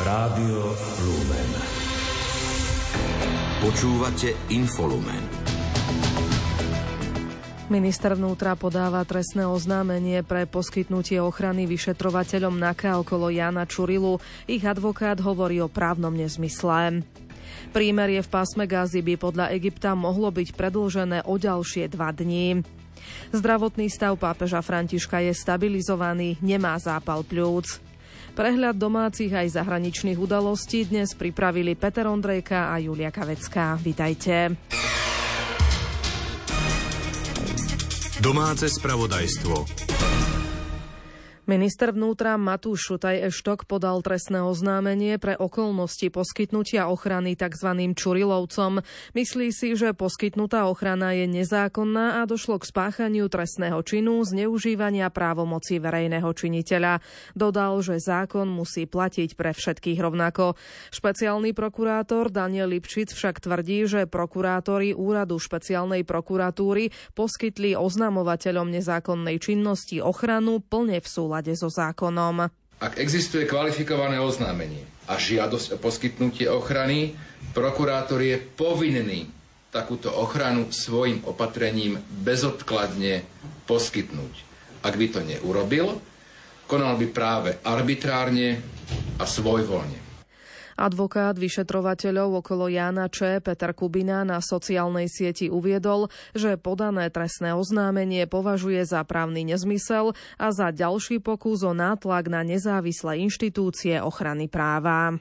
Rádio Lumen. Počúvate Infolumen. Minister vnútra podáva trestné oznámenie pre poskytnutie ochrany vyšetrovateľom NAKA okolo Jana Čurilu. Ich advokát hovorí o právnom nezmysle. Prímerie v pásme Gázy by podľa Egypta mohlo byť predlžené o ďalšie dva dní. Zdravotný stav pápeža Františka je stabilizovaný, nemá zápal pľúc. Prehľad domácich aj zahraničných udalostí dnes pripravili Peter Ondrejka a Julia Kavecká. Vitajte. Domáce spravodajstvo. Minister vnútra Matúš Šutaj Eštok podal trestné oznámenie pre okolnosti poskytnutia ochrany tzv. Čurilovcom. Myslí si, že poskytnutá ochrana je nezákonná a došlo k spáchaniu trestného činu zneužívania právomoci verejného činiteľa. Dodal, že zákon musí platiť pre všetkých rovnako. Špeciálny prokurátor Daniel Lipšic však tvrdí, že prokurátori úradu špeciálnej prokuratúry poskytli oznamovateľom nezákonnej činnosti ochranu plne v súlade súlade so zákonom. Ak existuje kvalifikované oznámenie a žiadosť o poskytnutie ochrany, prokurátor je povinný takúto ochranu svojim opatrením bezodkladne poskytnúť. Ak by to neurobil, konal by práve arbitrárne a svojvoľne. Advokát vyšetrovateľov okolo Jána Č. Peter Kubina na sociálnej sieti uviedol, že podané trestné oznámenie považuje za právny nezmysel a za ďalší pokus o nátlak na nezávislé inštitúcie ochrany práva.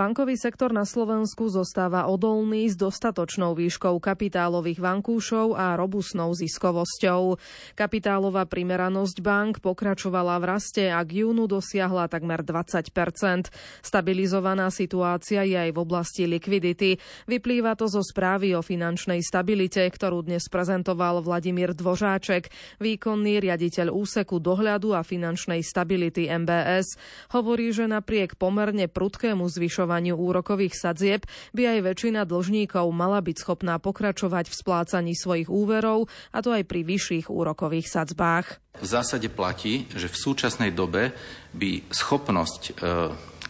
Bankový sektor na Slovensku zostáva odolný s dostatočnou výškou kapitálových vankúšov a robustnou ziskovosťou. Kapitálová primeranosť bank pokračovala v raste a k júnu dosiahla takmer 20% Stabilizovaná situácia je aj v oblasti likvidity. Vyplýva to zo správy o finančnej stabilite, ktorú dnes prezentoval Vladimír Dvožáček, výkonný riaditeľ úseku dohľadu a finančnej stability MBS. Hovorí, že napriek pomerne prudkému zvyšovaniu zvyšovaniu úrokových sadzieb by aj väčšina dlžníkov mala byť schopná pokračovať v splácaní svojich úverov, a to aj pri vyšších úrokových sadzbách. V zásade platí, že v súčasnej dobe by schopnosť e,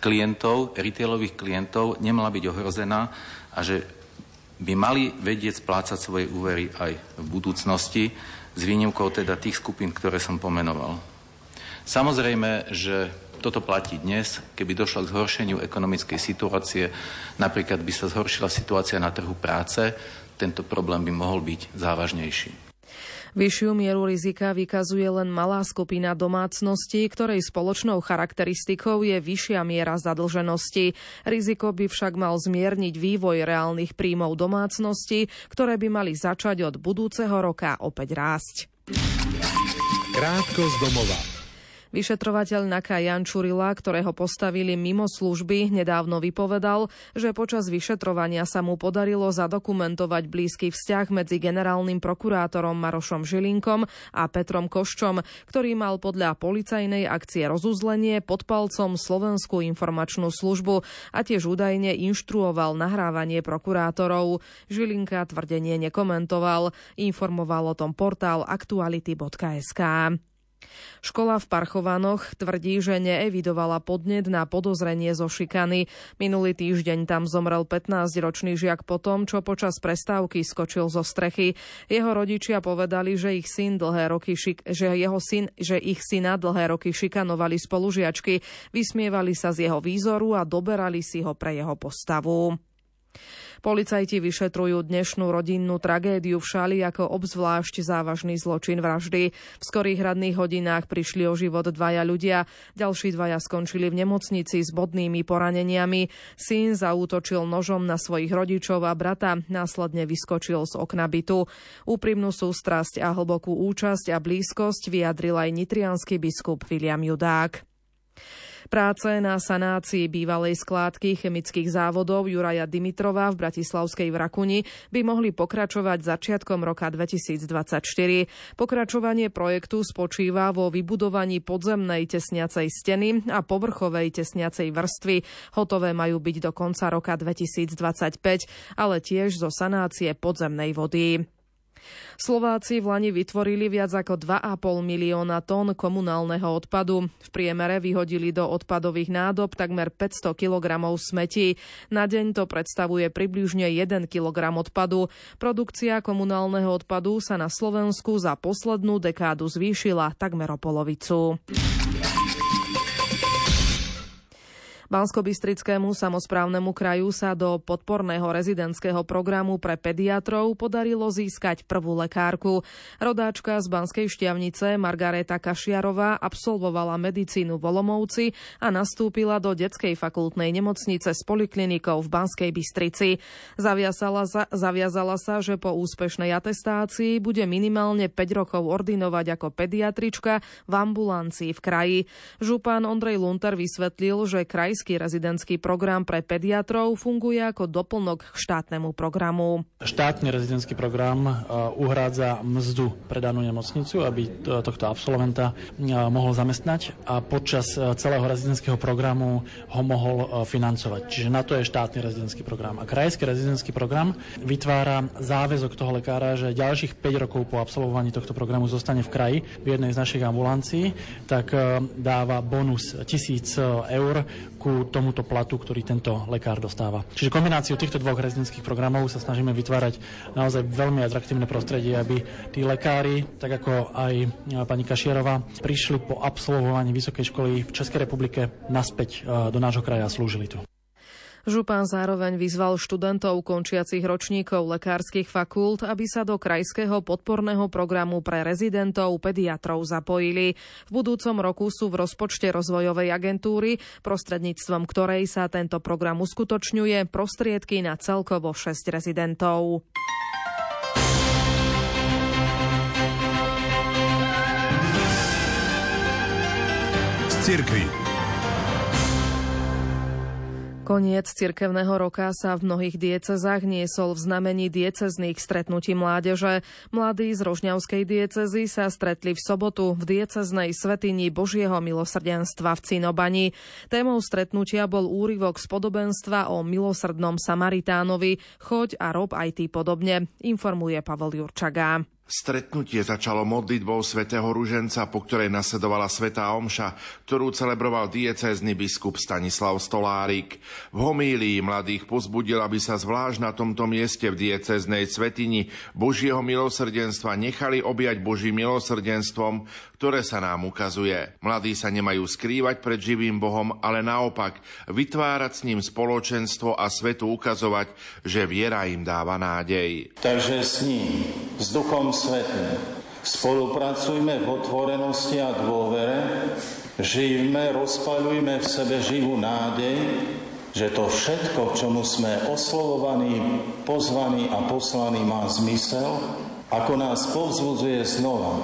klientov, retailových klientov nemala byť ohrozená a že by mali vedieť splácať svoje úvery aj v budúcnosti, s výnimkou teda tých skupín, ktoré som pomenoval. Samozrejme, že toto platí dnes. Keby došlo k zhoršeniu ekonomickej situácie, napríklad by sa zhoršila situácia na trhu práce, tento problém by mohol byť závažnejší. Vyššiu mieru rizika vykazuje len malá skupina domácností, ktorej spoločnou charakteristikou je vyššia miera zadlženosti. Riziko by však mal zmierniť vývoj reálnych príjmov domácností, ktoré by mali začať od budúceho roka opäť rásť. Krátko z domova. Vyšetrovateľ Naka Jan Čurila, ktorého postavili mimo služby, nedávno vypovedal, že počas vyšetrovania sa mu podarilo zadokumentovať blízky vzťah medzi generálnym prokurátorom Marošom Žilinkom a Petrom Koščom, ktorý mal podľa policajnej akcie rozuzlenie pod palcom Slovenskú informačnú službu a tiež údajne inštruoval nahrávanie prokurátorov. Žilinka tvrdenie nekomentoval. Informoval o tom portál aktuality.sk. Škola v Parchovanoch tvrdí, že neevidovala podnet na podozrenie zo šikany. Minulý týždeň tam zomrel 15-ročný žiak po tom, čo počas prestávky skočil zo strechy. Jeho rodičia povedali, že ich syn dlhé roky šik- že jeho syn, že ich syna dlhé roky šikanovali spolužiačky, vysmievali sa z jeho výzoru a doberali si ho pre jeho postavu. Policajti vyšetrujú dnešnú rodinnú tragédiu v Šali ako obzvlášť závažný zločin vraždy. V skorých radných hodinách prišli o život dvaja ľudia, ďalší dvaja skončili v nemocnici s bodnými poraneniami. Syn zaútočil nožom na svojich rodičov a brata, následne vyskočil z okna bytu. Úprimnú sústrasť a hlbokú účasť a blízkosť vyjadril aj nitrianský biskup William Judák. Práce na sanácii bývalej skládky chemických závodov Juraja Dimitrova v Bratislavskej Vrakuni by mohli pokračovať začiatkom roka 2024. Pokračovanie projektu spočíva vo vybudovaní podzemnej tesniacej steny a povrchovej tesniacej vrstvy. Hotové majú byť do konca roka 2025, ale tiež zo sanácie podzemnej vody. Slováci v Lani vytvorili viac ako 2,5 milióna tón komunálneho odpadu. V priemere vyhodili do odpadových nádob takmer 500 kg smetí. Na deň to predstavuje približne 1 kg odpadu. Produkcia komunálneho odpadu sa na Slovensku za poslednú dekádu zvýšila takmer o polovicu. Banskobystrickému samozprávnemu kraju sa do podporného rezidentského programu pre pediatrov podarilo získať prvú lekárku. Rodáčka z Banskej šťavnice Margareta Kašiarová absolvovala medicínu v Olomovci a nastúpila do detskej fakultnej nemocnice s poliklinikou v Banskej Bystrici. Zaviazala sa, zaviazala sa, že po úspešnej atestácii bude minimálne 5 rokov ordinovať ako pediatrička v ambulancii v kraji. Župán Ondrej Lunter vysvetlil, že kraj krajský rezidentský program pre pediatrov funguje ako doplnok k štátnemu programu. Štátny rezidentský program e, uhrádza mzdu pre danú nemocnicu, aby tohto absolventa e, mohol zamestnať a počas e, celého rezidentského programu ho mohol financovať. Čiže na to je štátny rezidentský program. A krajský rezidentský program vytvára záväzok toho lekára, že ďalších 5 rokov po absolvovaní tohto programu zostane v kraji v jednej z našich ambulancií, tak dáva bonus 1000 eur ku tomuto platu, ktorý tento lekár dostáva. Čiže kombináciu týchto dvoch rezidentských programov sa snažíme vytvárať naozaj veľmi atraktívne prostredie, aby tí lekári, tak ako aj pani Kašierová, prišli po absolvovaní vysokej školy v Českej republike naspäť do nášho kraja a slúžili tu. Župan zároveň vyzval študentov končiacich ročníkov lekárskych fakult, aby sa do krajského podporného programu pre rezidentov pediatrov zapojili. V budúcom roku sú v rozpočte rozvojovej agentúry, prostredníctvom ktorej sa tento program uskutočňuje, prostriedky na celkovo 6 rezidentov. cirkvi. Koniec cirkevného roka sa v mnohých diecezách niesol v znamení diecezných stretnutí mládeže. Mladí z Rožňavskej diecezy sa stretli v sobotu v dieceznej svetini Božieho milosrdenstva v Cinobani. Témou stretnutia bol úryvok z podobenstva o milosrdnom Samaritánovi. Choď a rob aj ty podobne, informuje Pavel Jurčagá. Stretnutie začalo modlitbou svätého Ruženca, po ktorej nasledovala svätá Omša, ktorú celebroval diecézny biskup Stanislav Stolárik. V homílii mladých pozbudil, aby sa zvlášť na tomto mieste v diecéznej svetini Božieho milosrdenstva nechali objať Božím milosrdenstvom, ktoré sa nám ukazuje. Mladí sa nemajú skrývať pred živým Bohom, ale naopak vytvárať s ním spoločenstvo a svetu ukazovať, že viera im dáva nádej. Takže s ním, s Duchom Svetým, spolupracujme v otvorenosti a dôvere, žijme, rozpaľujme v sebe živú nádej, že to všetko, čomu sme oslovovaní, pozvaní a poslaní, má zmysel, ako nás povzbudzuje znova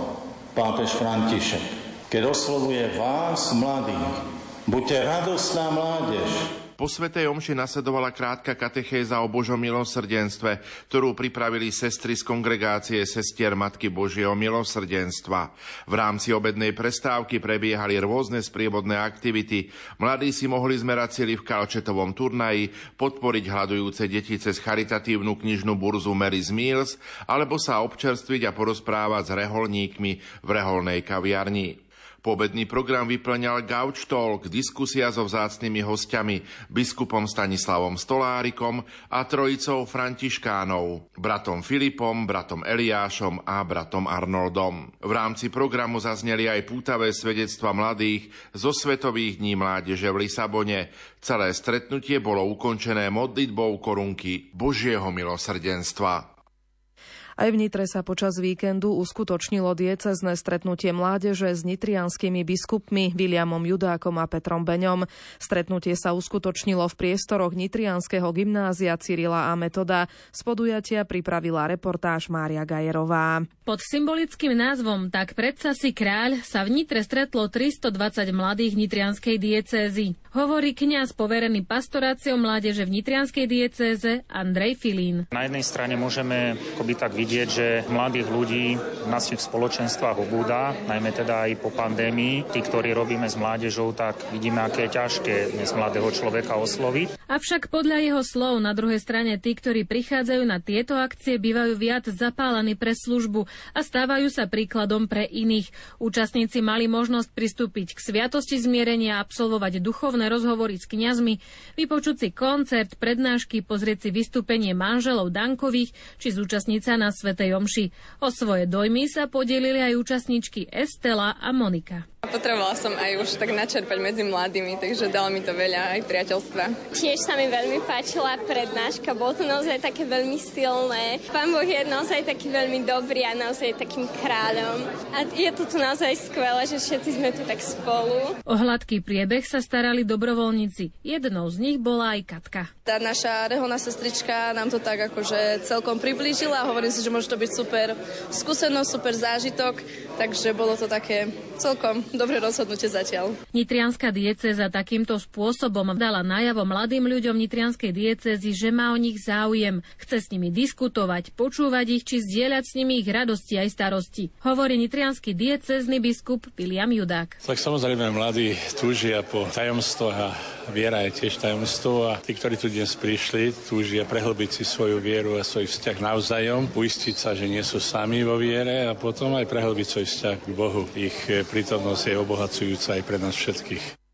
pápež František, keď oslovuje vás, mladých. Buďte radostná mládež, po Svetej Omši nasledovala krátka katechéza o Božom milosrdenstve, ktorú pripravili sestry z kongregácie sestier Matky Božieho milosrdenstva. V rámci obednej prestávky prebiehali rôzne sprievodné aktivity. Mladí si mohli zmerať cieľi v kalčetovom turnaji, podporiť hľadujúce deti cez charitatívnu knižnú burzu Mary's Meals alebo sa občerstviť a porozprávať s reholníkmi v reholnej kaviarni. Pobedný program vyplňal Gauč Talk, diskusia so vzácnými hostiami, biskupom Stanislavom Stolárikom a trojicou Františkánov, bratom Filipom, bratom Eliášom a bratom Arnoldom. V rámci programu zazneli aj pútavé svedectva mladých zo Svetových dní mládeže v Lisabone. Celé stretnutie bolo ukončené modlitbou korunky Božieho milosrdenstva. Aj v Nitre sa počas víkendu uskutočnilo diecezne stretnutie mládeže s nitrianskými biskupmi Williamom Judákom a Petrom Beňom. Stretnutie sa uskutočnilo v priestoroch Nitrianského gymnázia Cyrila a Metoda. Z podujatia pripravila reportáž Mária Gajerová. Pod symbolickým názvom Tak predsa si kráľ sa v Nitre stretlo 320 mladých nitrianskej diecézy. Hovorí kňaz poverený pastoráciou mládeže v nitrianskej diecéze Andrej Filín. Na jednej strane môžeme akoby tak vidieť, vidieť, že mladých ľudí v našich spoločenstvách obúda, najmä teda aj po pandémii. Tí, ktorí robíme s mládežou, tak vidíme, aké je ťažké dnes mladého človeka osloviť. Avšak podľa jeho slov na druhej strane tí, ktorí prichádzajú na tieto akcie, bývajú viac zapálení pre službu a stávajú sa príkladom pre iných. Účastníci mali možnosť pristúpiť k sviatosti zmierenia, absolvovať duchovné rozhovory s kňazmi, vypočuť si koncert, prednášky, pozrieť si vystúpenie manželov Dankových či zúčastniť sa na Svetej Omši. O svoje dojmy sa podelili aj účastničky Estela a Monika. Potrebovala som aj už tak načerpať medzi mladými, takže dalo mi to veľa aj priateľstva. Tiež sa mi veľmi páčila prednáška, bolo to naozaj také veľmi silné. Pán Boh je naozaj taký veľmi dobrý a naozaj takým kráľom. A je to tu naozaj skvelé, že všetci sme tu tak spolu. O hladký priebeh sa starali dobrovoľníci. Jednou z nich bola aj Katka. Tá naša reholná sestrička nám to tak akože celkom priblížila a hovorím si, že môže to byť super skúsenosť, super zážitok, takže bolo to také celkom dobré rozhodnutie zatiaľ. Nitrianská dieceza takýmto spôsobom dala najavo mladým ľuďom nitrianskej diecezy, že má o nich záujem. Chce s nimi diskutovať, počúvať ich či zdieľať s nimi ich radosti aj starosti. Hovorí nitrianský diecezny biskup William Judák. Tak samozrejme mladí túžia po tajomstvách a viera je tiež tajomstvo a tí, ktorí tu dnes prišli, túžia prehlbiť si svoju vieru a svoj vzťah navzájom, uistiť sa, že nie sú sami vo viere a potom aj prehlbiť svoj vzťah k Bohu. Ich prítomnosť je obohacujúca aj pre nás všetkých.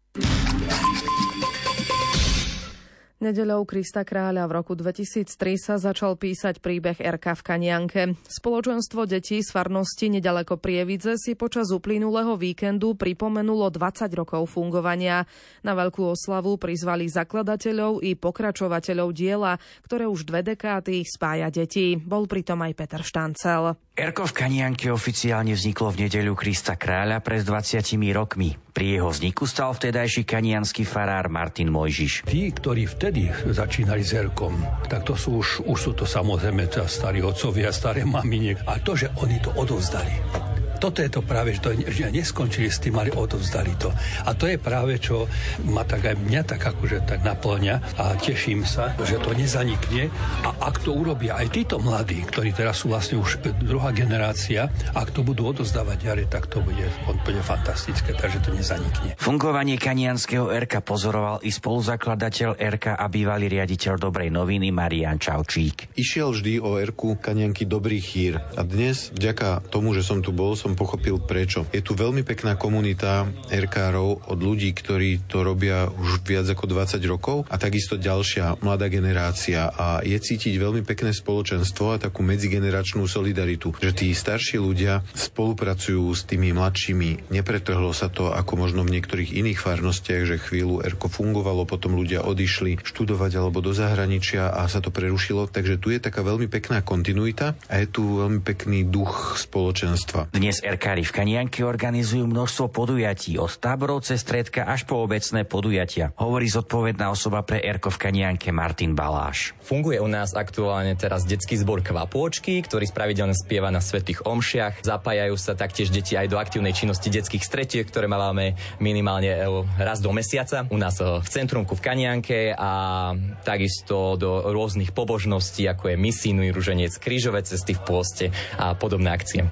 Nedeľou Krista Kráľa v roku 2003 sa začal písať príbeh RK v Kanianke. Spoločenstvo detí z farnosti nedaleko Prievidze si počas uplynulého víkendu pripomenulo 20 rokov fungovania. Na veľkú oslavu prizvali zakladateľov i pokračovateľov diela, ktoré už dve dekády spája deti. Bol pritom aj Peter Štancel. Erko v Kanianke oficiálne vzniklo v nedeľu Krista Kráľa pred 20 rokmi. Pri jeho vzniku stal vtedajší kanianský farár Martin Mojžiš. Tí, ktorí vtedy začínali s Erkom, tak to sú už, už sú to samozrejme starí otcovia, staré maminiek. A to, že oni to odovzdali toto je to práve, že, to, že neskončili s tým, ale odovzdali to. A to je práve, čo ma tak aj mňa tak akože tak naplňa a teším sa, že to nezanikne. A ak to urobia aj títo mladí, ktorí teraz sú vlastne už druhá generácia, ak to budú odovzdávať ďalej, tak to bude, bude fantastické, takže to nezanikne. Fungovanie kanianského RK pozoroval i spoluzakladateľ RK a bývalý riaditeľ Dobrej noviny Marian Čaučík. Išiel vždy o RK Kanianky dobrý chýr a dnes, vďaka tomu, že som tu bol, som som pochopil prečo. Je tu veľmi pekná komunita RKárov od ľudí, ktorí to robia už viac ako 20 rokov a takisto ďalšia mladá generácia a je cítiť veľmi pekné spoločenstvo a takú medzigeneračnú solidaritu, že tí starší ľudia spolupracujú s tými mladšími. Nepretrhlo sa to ako možno v niektorých iných farnostiach, že chvíľu Erko fungovalo, potom ľudia odišli študovať alebo do zahraničia a sa to prerušilo. Takže tu je taká veľmi pekná kontinuita a je tu veľmi pekný duch spoločenstva. Dnes RKári v Kanianke organizujú množstvo podujatí, od táborov cez stredka až po obecné podujatia. Hovorí zodpovedná osoba pre Erko v Kanianke Martin Baláš. Funguje u nás aktuálne teraz detský zbor Kvapôčky, ktorý pravidelne spieva na svetých omšiach. Zapájajú sa taktiež deti aj do aktívnej činnosti detských stretiek, ktoré máme minimálne e, raz do mesiaca u nás e, v centrumku v Kanianke a takisto do rôznych pobožností, ako je misijný ruženec, krížové cesty v pôste a podobné akcie.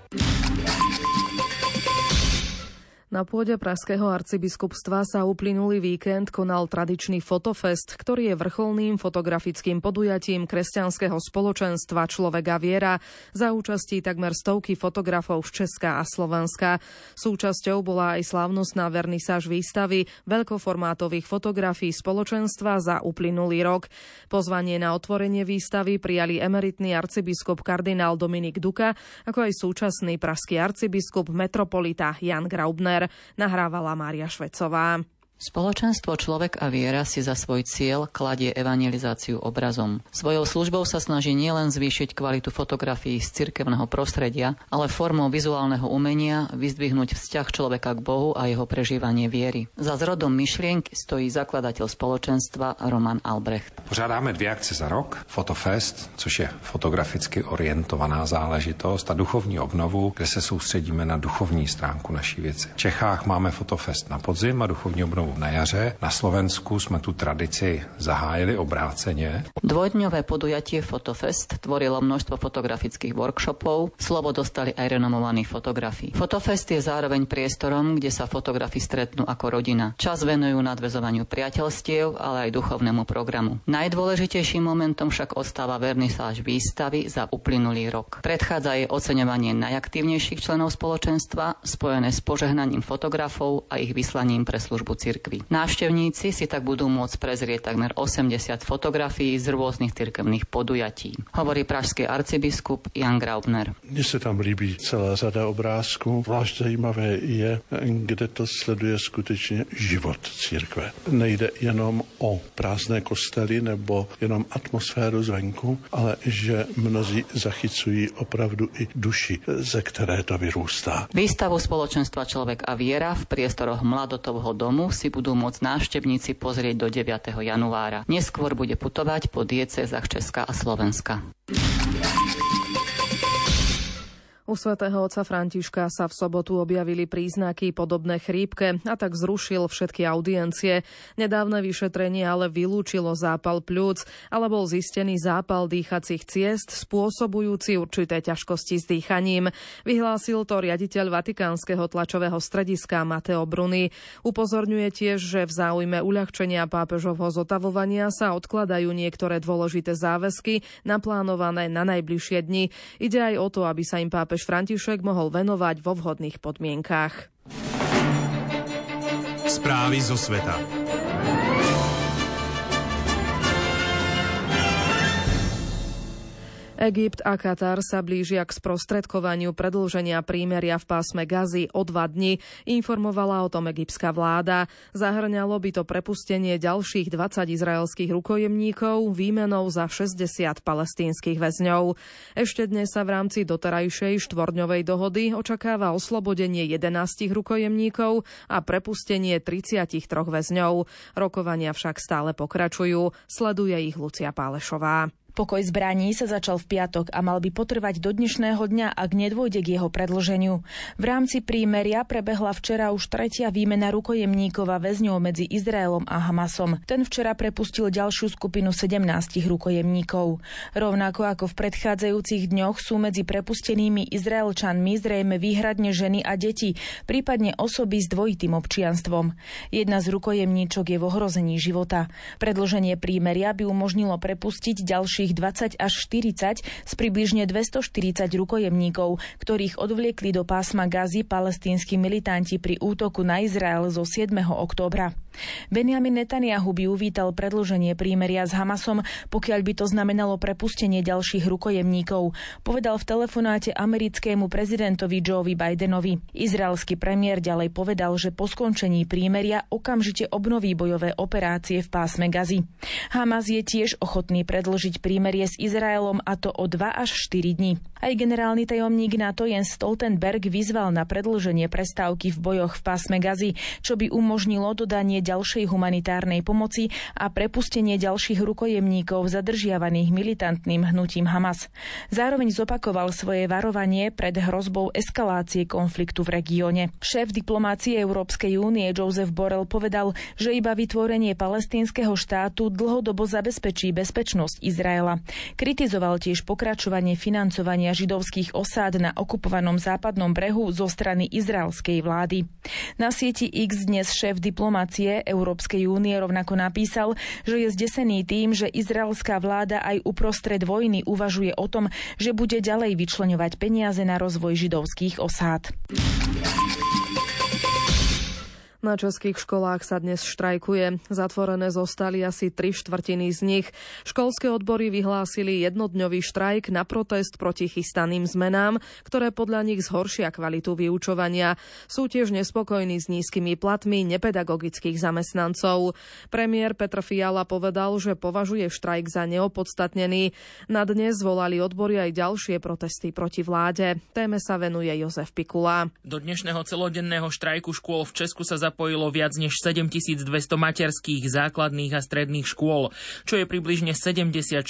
Na pôde Pražského arcibiskupstva sa uplynulý víkend konal tradičný fotofest, ktorý je vrcholným fotografickým podujatím kresťanského spoločenstva Človeka viera za účastí takmer stovky fotografov z Česka a Slovenska. Súčasťou bola aj slávnostná vernisáž výstavy veľkoformátových fotografií spoločenstva za uplynulý rok. Pozvanie na otvorenie výstavy prijali emeritný arcibiskup kardinál Dominik Duka, ako aj súčasný pražský arcibiskup metropolita Jan Graubner. Nahrávala Mária Švecová. Spoločenstvo Človek a viera si za svoj cieľ kladie evangelizáciu obrazom. Svojou službou sa snaží nielen zvýšiť kvalitu fotografií z cirkevného prostredia, ale formou vizuálneho umenia vyzdvihnúť vzťah človeka k Bohu a jeho prežívanie viery. Za zrodom myšlienky stojí zakladateľ spoločenstva Roman Albrecht. Pořádáme dvě akce za rok. Fotofest, což je fotograficky orientovaná záležitost a duchovní obnovu, kde se soustředíme na duchovní stránku naší věci. V Čechách máme Fotofest na podzim a duchovní obnovu Prahu na jaře. Na Slovensku jsme tu tradici zahájili obráceně. Dvojdňové podujatie Fotofest tvorilo množstvo fotografických workshopov, slovo dostali aj renomovaní fotografi. Fotofest je zároveň priestorom, kde sa fotografi stretnú ako rodina. Čas venujú nadvezovaniu priateľstiev, ale aj duchovnému programu. Najdôležitejším momentom však ostáva vernisáž výstavy za uplynulý rok. Predchádza jej oceňovanie najaktívnejších členov spoločenstva, spojené s požehnaním fotografov a ich vyslaním pre službu cirkvi. Návštevníci si tak budú môcť prezrieť takmer 80 fotografií z rôznych cirkevných podujatí. Hovorí pražský arcibiskup Jan Graubner. Mně se tam líbí celá řada obrázků. Zvlášť zajímavé je, kde to sleduje skutečně život církve. Nejde jenom o prázdné kostely nebo jenom atmosféru zvenku, ale že mnozí zachycují opravdu i duši, ze které to vyrůstá. Výstavu spoločenstva Človek a viera v priestoroch Mladotovho domu si budú môcť návštevníci pozrieť do 9. januára. Neskôr bude putovať po diecezach Česka a Slovenska. U svätého otca Františka sa v sobotu objavili príznaky podobné chrípke a tak zrušil všetky audiencie. Nedávne vyšetrenie ale vylúčilo zápal pľúc, ale bol zistený zápal dýchacích ciest spôsobujúci určité ťažkosti s dýchaním. Vyhlásil to riaditeľ Vatikánskeho tlačového strediska Mateo Bruni. Upozorňuje tiež, že v záujme uľahčenia pápežovho zotavovania sa odkladajú niektoré dôležité záväzky naplánované na najbližšie dni. Ide aj o to, aby sa im pápež pápež František mohol venovať vo vhodných podmienkách. Správy zo sveta. Egypt a Katar sa blížia k sprostredkovaniu predlženia prímeria v pásme Gazy o dva dni, informovala o tom egyptská vláda. Zahrňalo by to prepustenie ďalších 20 izraelských rukojemníkov výmenou za 60 palestínskych väzňov. Ešte dnes sa v rámci doterajšej štvorňovej dohody očakáva oslobodenie 11 rukojemníkov a prepustenie 33 väzňov. Rokovania však stále pokračujú. Sleduje ich Lucia Pálešová. Pokoj zbraní sa začal v piatok a mal by potrvať do dnešného dňa, ak nedôjde k jeho predlženiu. V rámci prímeria prebehla včera už tretia výmena rukojemníkov a väzňov medzi Izraelom a Hamasom. Ten včera prepustil ďalšiu skupinu 17 rukojemníkov. Rovnako ako v predchádzajúcich dňoch sú medzi prepustenými Izraelčanmi zrejme výhradne ženy a deti, prípadne osoby s dvojitým občianstvom. Jedna z rukojemníčok je v ohrození života. Predlženie prímeria by umožnilo prepustiť ďalšie ďalších 20 až 40 z približne 240 rukojemníkov, ktorých odvliekli do pásma Gazy palestínsky militanti pri útoku na Izrael zo 7. októbra. Benjamin Netanyahu by uvítal predlženie prímeria s Hamasom, pokiaľ by to znamenalo prepustenie ďalších rukojemníkov, povedal v telefonáte americkému prezidentovi Joevi Bidenovi. Izraelský premiér ďalej povedal, že po skončení prímeria okamžite obnoví bojové operácie v pásme Gazy. Hamas je tiež ochotný predlžiť prímerie s Izraelom a to o 2 až 4 dní. Aj generálny tajomník NATO Jens Stoltenberg vyzval na predlženie prestávky v bojoch v pásme Gazy, čo by umožnilo dodanie ďalšej humanitárnej pomoci a prepustenie ďalších rukojemníkov zadržiavaných militantným hnutím Hamas. Zároveň zopakoval svoje varovanie pred hrozbou eskalácie konfliktu v regióne. Šéf diplomácie Európskej únie Joseph Borrell povedal, že iba vytvorenie palestínskeho štátu dlhodobo zabezpečí bezpečnosť Izraela. Kritizoval tiež pokračovanie financovania židovských osád na okupovanom západnom brehu zo strany izraelskej vlády. Na sieti X dnes šéf diplomácie Európskej únie rovnako napísal, že je zdesený tým, že izraelská vláda aj uprostred vojny uvažuje o tom, že bude ďalej vyčleňovať peniaze na rozvoj židovských osád. Na českých školách sa dnes štrajkuje. Zatvorené zostali asi tri štvrtiny z nich. Školské odbory vyhlásili jednodňový štrajk na protest proti chystaným zmenám, ktoré podľa nich zhoršia kvalitu vyučovania. Sú tiež nespokojní s nízkymi platmi nepedagogických zamestnancov. Premiér Petr Fiala povedal, že považuje štrajk za neopodstatnený. Na dnes zvolali odbory aj ďalšie protesty proti vláde. Téme sa venuje Jozef Pikula. Do dnešného celodenného štrajku škôl v Česku sa zapojilo viac než 7200 materských, základných a stredných škôl, čo je približne 74%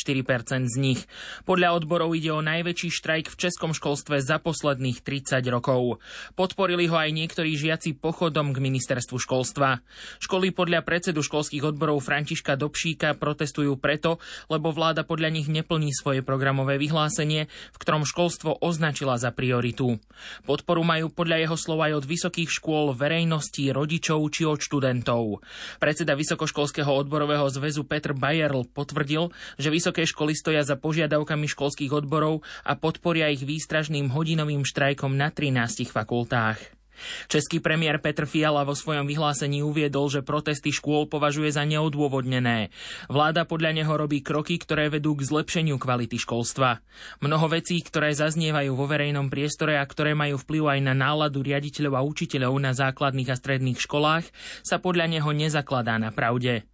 z nich. Podľa odborov ide o najväčší štrajk v českom školstve za posledných 30 rokov. Podporili ho aj niektorí žiaci pochodom k ministerstvu školstva. Školy podľa predsedu školských odborov Františka Dobšíka protestujú preto, lebo vláda podľa nich neplní svoje programové vyhlásenie, v ktorom školstvo označila za prioritu. Podporu majú podľa jeho slov aj od vysokých škôl, verejnosti, rodičov či od študentov. Predseda Vysokoškolského odborového zväzu Petr Bajerl potvrdil, že vysoké školy stoja za požiadavkami školských odborov a podporia ich výstražným hodinovým štrajkom na 13 fakultách. Český premiér Petr Fiala vo svojom vyhlásení uviedol, že protesty škôl považuje za neodôvodnené. Vláda podľa neho robí kroky, ktoré vedú k zlepšeniu kvality školstva. Mnoho vecí, ktoré zaznievajú vo verejnom priestore a ktoré majú vplyv aj na náladu riaditeľov a učiteľov na základných a stredných školách, sa podľa neho nezakladá na pravde.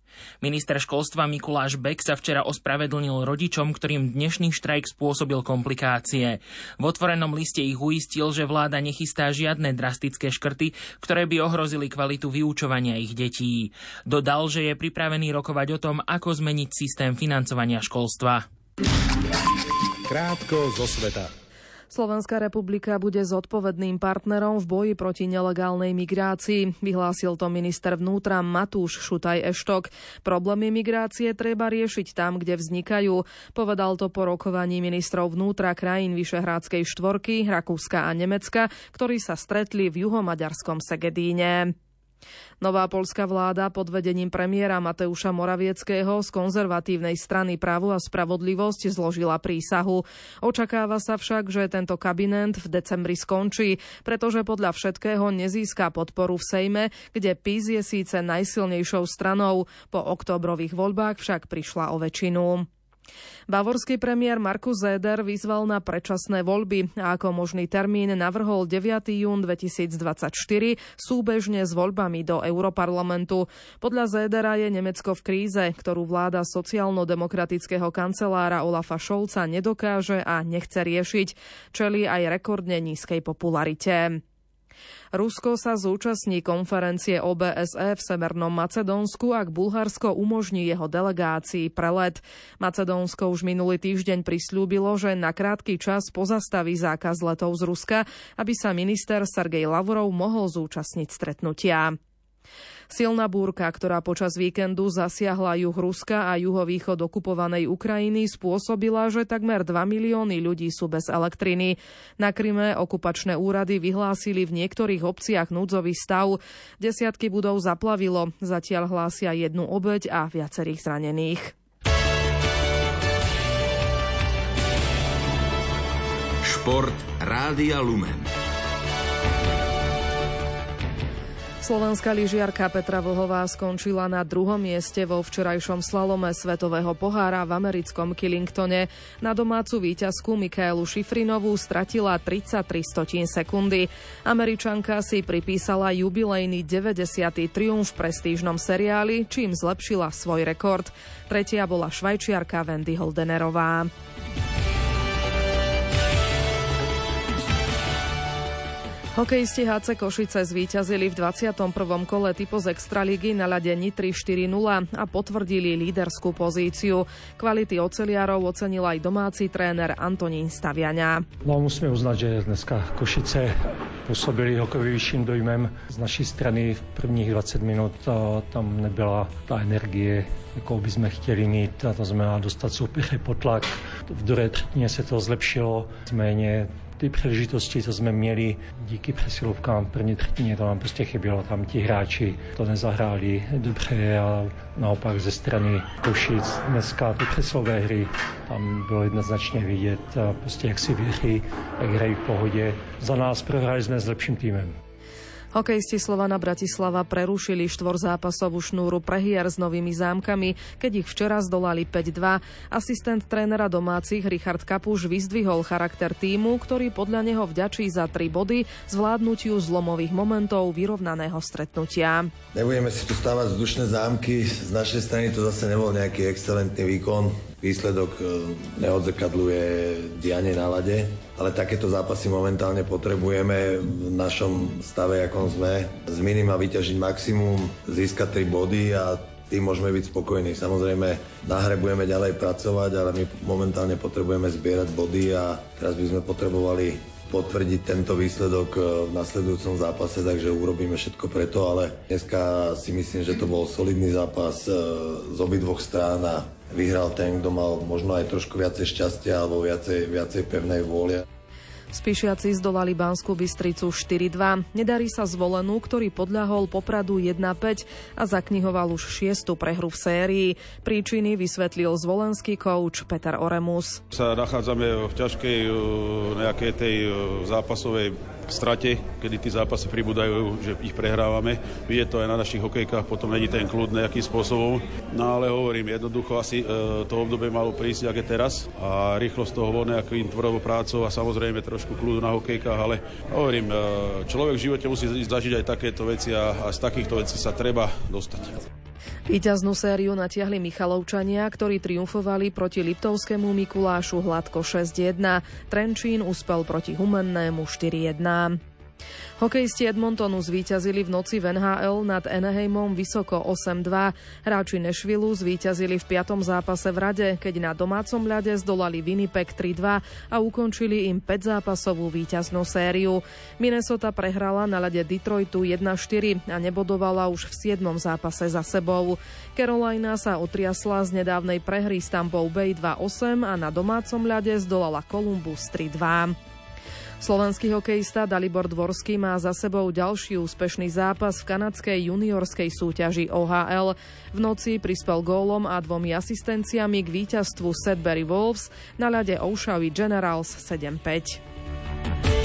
Minister školstva Mikuláš Bek sa včera ospravedlnil rodičom, ktorým dnešný štrajk spôsobil komplikácie. V otvorenom liste ich uistil, že vláda nechystá žiadne drastické škrty, ktoré by ohrozili kvalitu vyučovania ich detí. Dodal, že je pripravený rokovať o tom, ako zmeniť systém financovania školstva. Krátko zo sveta. Slovenská republika bude zodpovedným partnerom v boji proti nelegálnej migrácii, vyhlásil to minister vnútra Matúš Šutaj Eštok. Problémy migrácie treba riešiť tam, kde vznikajú. Povedal to po rokovaní ministrov vnútra krajín Vyšehrádskej štvorky, Rakúska a Nemecka, ktorí sa stretli v juhomaďarskom Segedíne. Nová polská vláda pod vedením premiéra Mateuša Moravieckého z konzervatívnej strany právo a spravodlivosť zložila prísahu. Očakáva sa však, že tento kabinet v decembri skončí, pretože podľa všetkého nezíska podporu v Sejme, kde PIS je síce najsilnejšou stranou. Po oktobrových voľbách však prišla o väčšinu. Bavorský premiér Markus Zeder vyzval na predčasné voľby a ako možný termín navrhol 9. jún 2024 súbežne s voľbami do Europarlamentu. Podľa Zedera je Nemecko v kríze, ktorú vláda sociálno-demokratického kancelára Olafa Šolca nedokáže a nechce riešiť. Čeli aj rekordne nízkej popularite. Rusko sa zúčastní konferencie OBSE v Severnom Macedónsku, ak Bulharsko umožní jeho delegácii prelet. Macedónsko už minulý týždeň prislúbilo, že na krátky čas pozastaví zákaz letov z Ruska, aby sa minister Sergej Lavrov mohol zúčastniť stretnutia. Silná búrka, ktorá počas víkendu zasiahla juh Ruska a juhovýchod okupovanej Ukrajiny, spôsobila, že takmer 2 milióny ľudí sú bez elektriny. Na Kryme okupačné úrady vyhlásili v niektorých obciach núdzový stav. Desiatky budov zaplavilo, zatiaľ hlásia jednu obeď a viacerých zranených. Šport Rádia Lumen. Slovenská lyžiarka Petra Vlhová skončila na druhom mieste vo včerajšom slalome Svetového pohára v americkom Killingtone. Na domácu víťazku Mikaelu Šifrinovú stratila 33 stotín sekundy. Američanka si pripísala jubilejný 90. triumf v prestížnom seriáli, čím zlepšila svoj rekord. Tretia bola švajčiarka Wendy Holdenerová. Hokejisti HC Košice zvíťazili v 21. kole typo z Extraligy na ľade Nitri 4-0 a potvrdili líderskú pozíciu. Kvality oceliarov ocenil aj domáci tréner Antonín Staviania. No musíme uznať, že dneska Košice působili hokejový vyšším dojmem. Z naší strany v prvních 20 minut tam nebyla ta energie, jakou by sme chtěli mít, a to znamená dostat soupeře pod tlak. V druhé třetině se to zlepšilo, zméně ty příležitosti, co jsme měli díky přesilovkám v první třetině, to nám prostě chybělo. Tam ti hráči to nezahráli dobře a naopak ze strany Košic dneska ty přesilové hry tam bylo jednoznačně vidět, prostě jak si věří, jak hrají v pohodě. Za nás prohráli jsme s lepším týmem. Hokejisti Slovana Bratislava prerušili štvorzápasovú šnúru prehier s novými zámkami, keď ich včera zdolali 5-2. Asistent trénera domácich Richard Kapuš vyzdvihol charakter týmu, ktorý podľa neho vďačí za tri body zvládnutiu zlomových momentov vyrovnaného stretnutia. Nebudeme si tu stávať vzdušné zámky, z našej strany to zase nebol nejaký excelentný výkon výsledok e, neodzrkadluje dianie na lade, ale takéto zápasy momentálne potrebujeme v našom stave, akom sme. Z minima vyťažiť maximum, získať 3 body a tým môžeme byť spokojní. Samozrejme, na hre budeme ďalej pracovať, ale my momentálne potrebujeme zbierať body a teraz by sme potrebovali potvrdiť tento výsledok e, v nasledujúcom zápase, takže urobíme všetko preto, ale dneska si myslím, že to bol solidný zápas e, z obidvoch strán a vyhral ten, kto mal možno aj trošku viacej šťastia alebo viacej, viacej pevnej vôle. Spíšiaci zdolali Banskú Bystricu 4-2. Nedarí sa zvolenú, ktorý podľahol Popradu 1-5 a zaknihoval už šiestu prehru v sérii. Príčiny vysvetlil zvolenský kouč Peter Oremus. Sa nachádzame v ťažkej nejakej tej zápasovej strate, kedy tí zápasy pribúdajú, že ich prehrávame. Vidieť to aj na našich hokejkách, potom není ten kľud nejakým spôsobom. No ale hovorím, jednoducho asi e, to obdobie malo prísť, aké teraz a rýchlosť toho vo nejakým tvorovou prácou a samozrejme trošku kľudu na hokejkách, ale hovorím, e, človek v živote musí zažiť aj takéto veci a, a z takýchto vecí sa treba dostať. Výťaznú sériu natiahli Michalovčania, ktorí triumfovali proti Liptovskému Mikulášu hladko 6-1. Trenčín uspel proti Humennému 4-1. Hokejisti Edmontonu zvíťazili v noci v NHL nad Anaheimom vysoko 8-2. Hráči Nešvilu zvíťazili v piatom zápase v rade, keď na domácom ľade zdolali Winnipeg 3-2 a ukončili im 5-zápasovú víťaznú sériu. Minnesota prehrala na ľade Detroitu 1-4 a nebodovala už v 7. zápase za sebou. Carolina sa otriasla z nedávnej prehry s Tampou Bay 2-8 a na domácom ľade zdolala Columbus 3-2. Slovenský hokejista Dalibor Dvorský má za sebou ďalší úspešný zápas v kanadskej juniorskej súťaži OHL. V noci prispel gólom a dvomi asistenciami k víťazstvu Sedbury Wolves na ľade Oushawi Generals 7-5.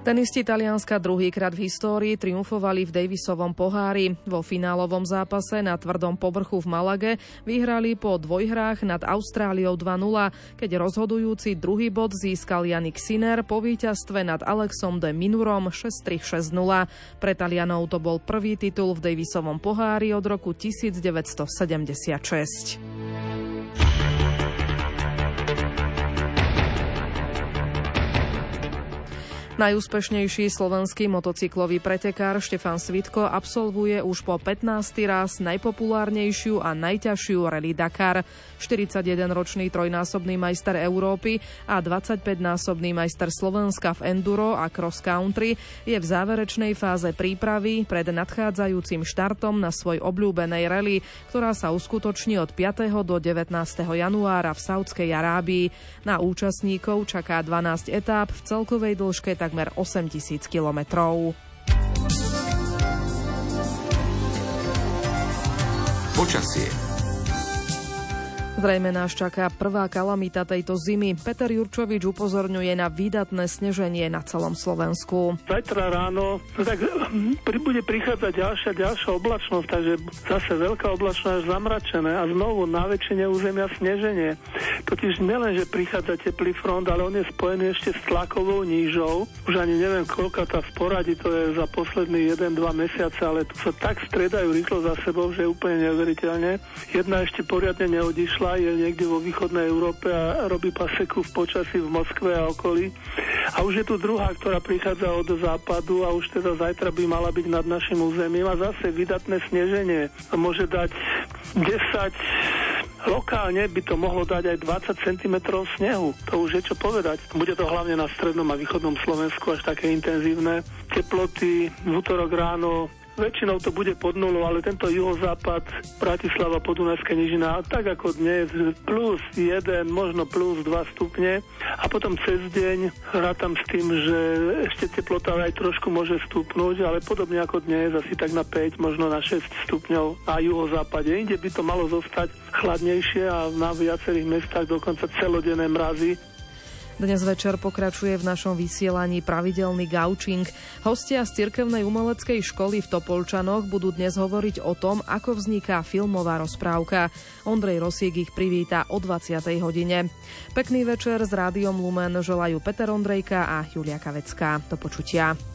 Tenisti Talianska druhýkrát v histórii triumfovali v Davisovom pohári. Vo finálovom zápase na tvrdom povrchu v Malage vyhrali po dvojhrách nad Austráliou 2-0, keď rozhodujúci druhý bod získal Janik Sinner po víťazstve nad Alexom de Minurom 6-3-6-0. Pre Talianov to bol prvý titul v Davisovom pohári od roku 1976. Najúspešnejší slovenský motocyklový pretekár Štefan Svitko absolvuje už po 15. raz najpopulárnejšiu a najťažšiu Rally Dakar. 41-ročný trojnásobný majster Európy a 25-násobný majster Slovenska v enduro a cross country je v záverečnej fáze prípravy pred nadchádzajúcim štartom na svoj obľúbenej rally, ktorá sa uskutoční od 5. do 19. januára v Saudskej Arábii. Na účastníkov čaká 12 etáp v celkovej dĺžke tak takmer 8 tisíc kilometrov. Počasie Zrejme nás čaká prvá kalamita tejto zimy. Peter Jurčovič upozorňuje na výdatné sneženie na celom Slovensku. Zajtra ráno no tak hm, bude prichádzať ďalšia, ďalšia oblačnosť, takže zase veľká oblačnosť zamračené a znovu na väčšine územia sneženie. Totiž nielen, že prichádza teplý front, ale on je spojený ešte s tlakovou nížou. Už ani neviem, koľka tá v poradí, to je za posledný 1-2 mesiace, ale tu sa tak stredajú rýchlo za sebou, že je úplne neuveriteľne. Jedna ešte poriadne neodišla je niekde vo východnej Európe a robí paseku v počasí v Moskve a okolí. A už je tu druhá, ktorá prichádza od západu a už teda zajtra by mala byť nad našim územím a zase vydatné sneženie. Môže dať 10 Lokálne by to mohlo dať aj 20 cm snehu. To už je čo povedať. Bude to hlavne na strednom a východnom Slovensku až také intenzívne. Teploty v útorok ráno Väčšinou to bude pod nulou, ale tento juhozápad, Bratislava, Podunajská nižina, tak ako dnes, plus 1, možno plus 2 stupne. A potom cez deň rátam s tým, že ešte teplota aj trošku môže stupnúť, ale podobne ako dnes, asi tak na 5, možno na 6 stupňov na juhozápade. Inde by to malo zostať chladnejšie a na viacerých mestách dokonca celodenné mrazy. Dnes večer pokračuje v našom vysielaní pravidelný gaučing. Hostia z Cirkevnej umeleckej školy v Topolčanoch budú dnes hovoriť o tom, ako vzniká filmová rozprávka. Ondrej Rosík ich privíta o 20. hodine. Pekný večer s Rádiom Lumen želajú Peter Ondrejka a Julia Kavecká. Do počutia.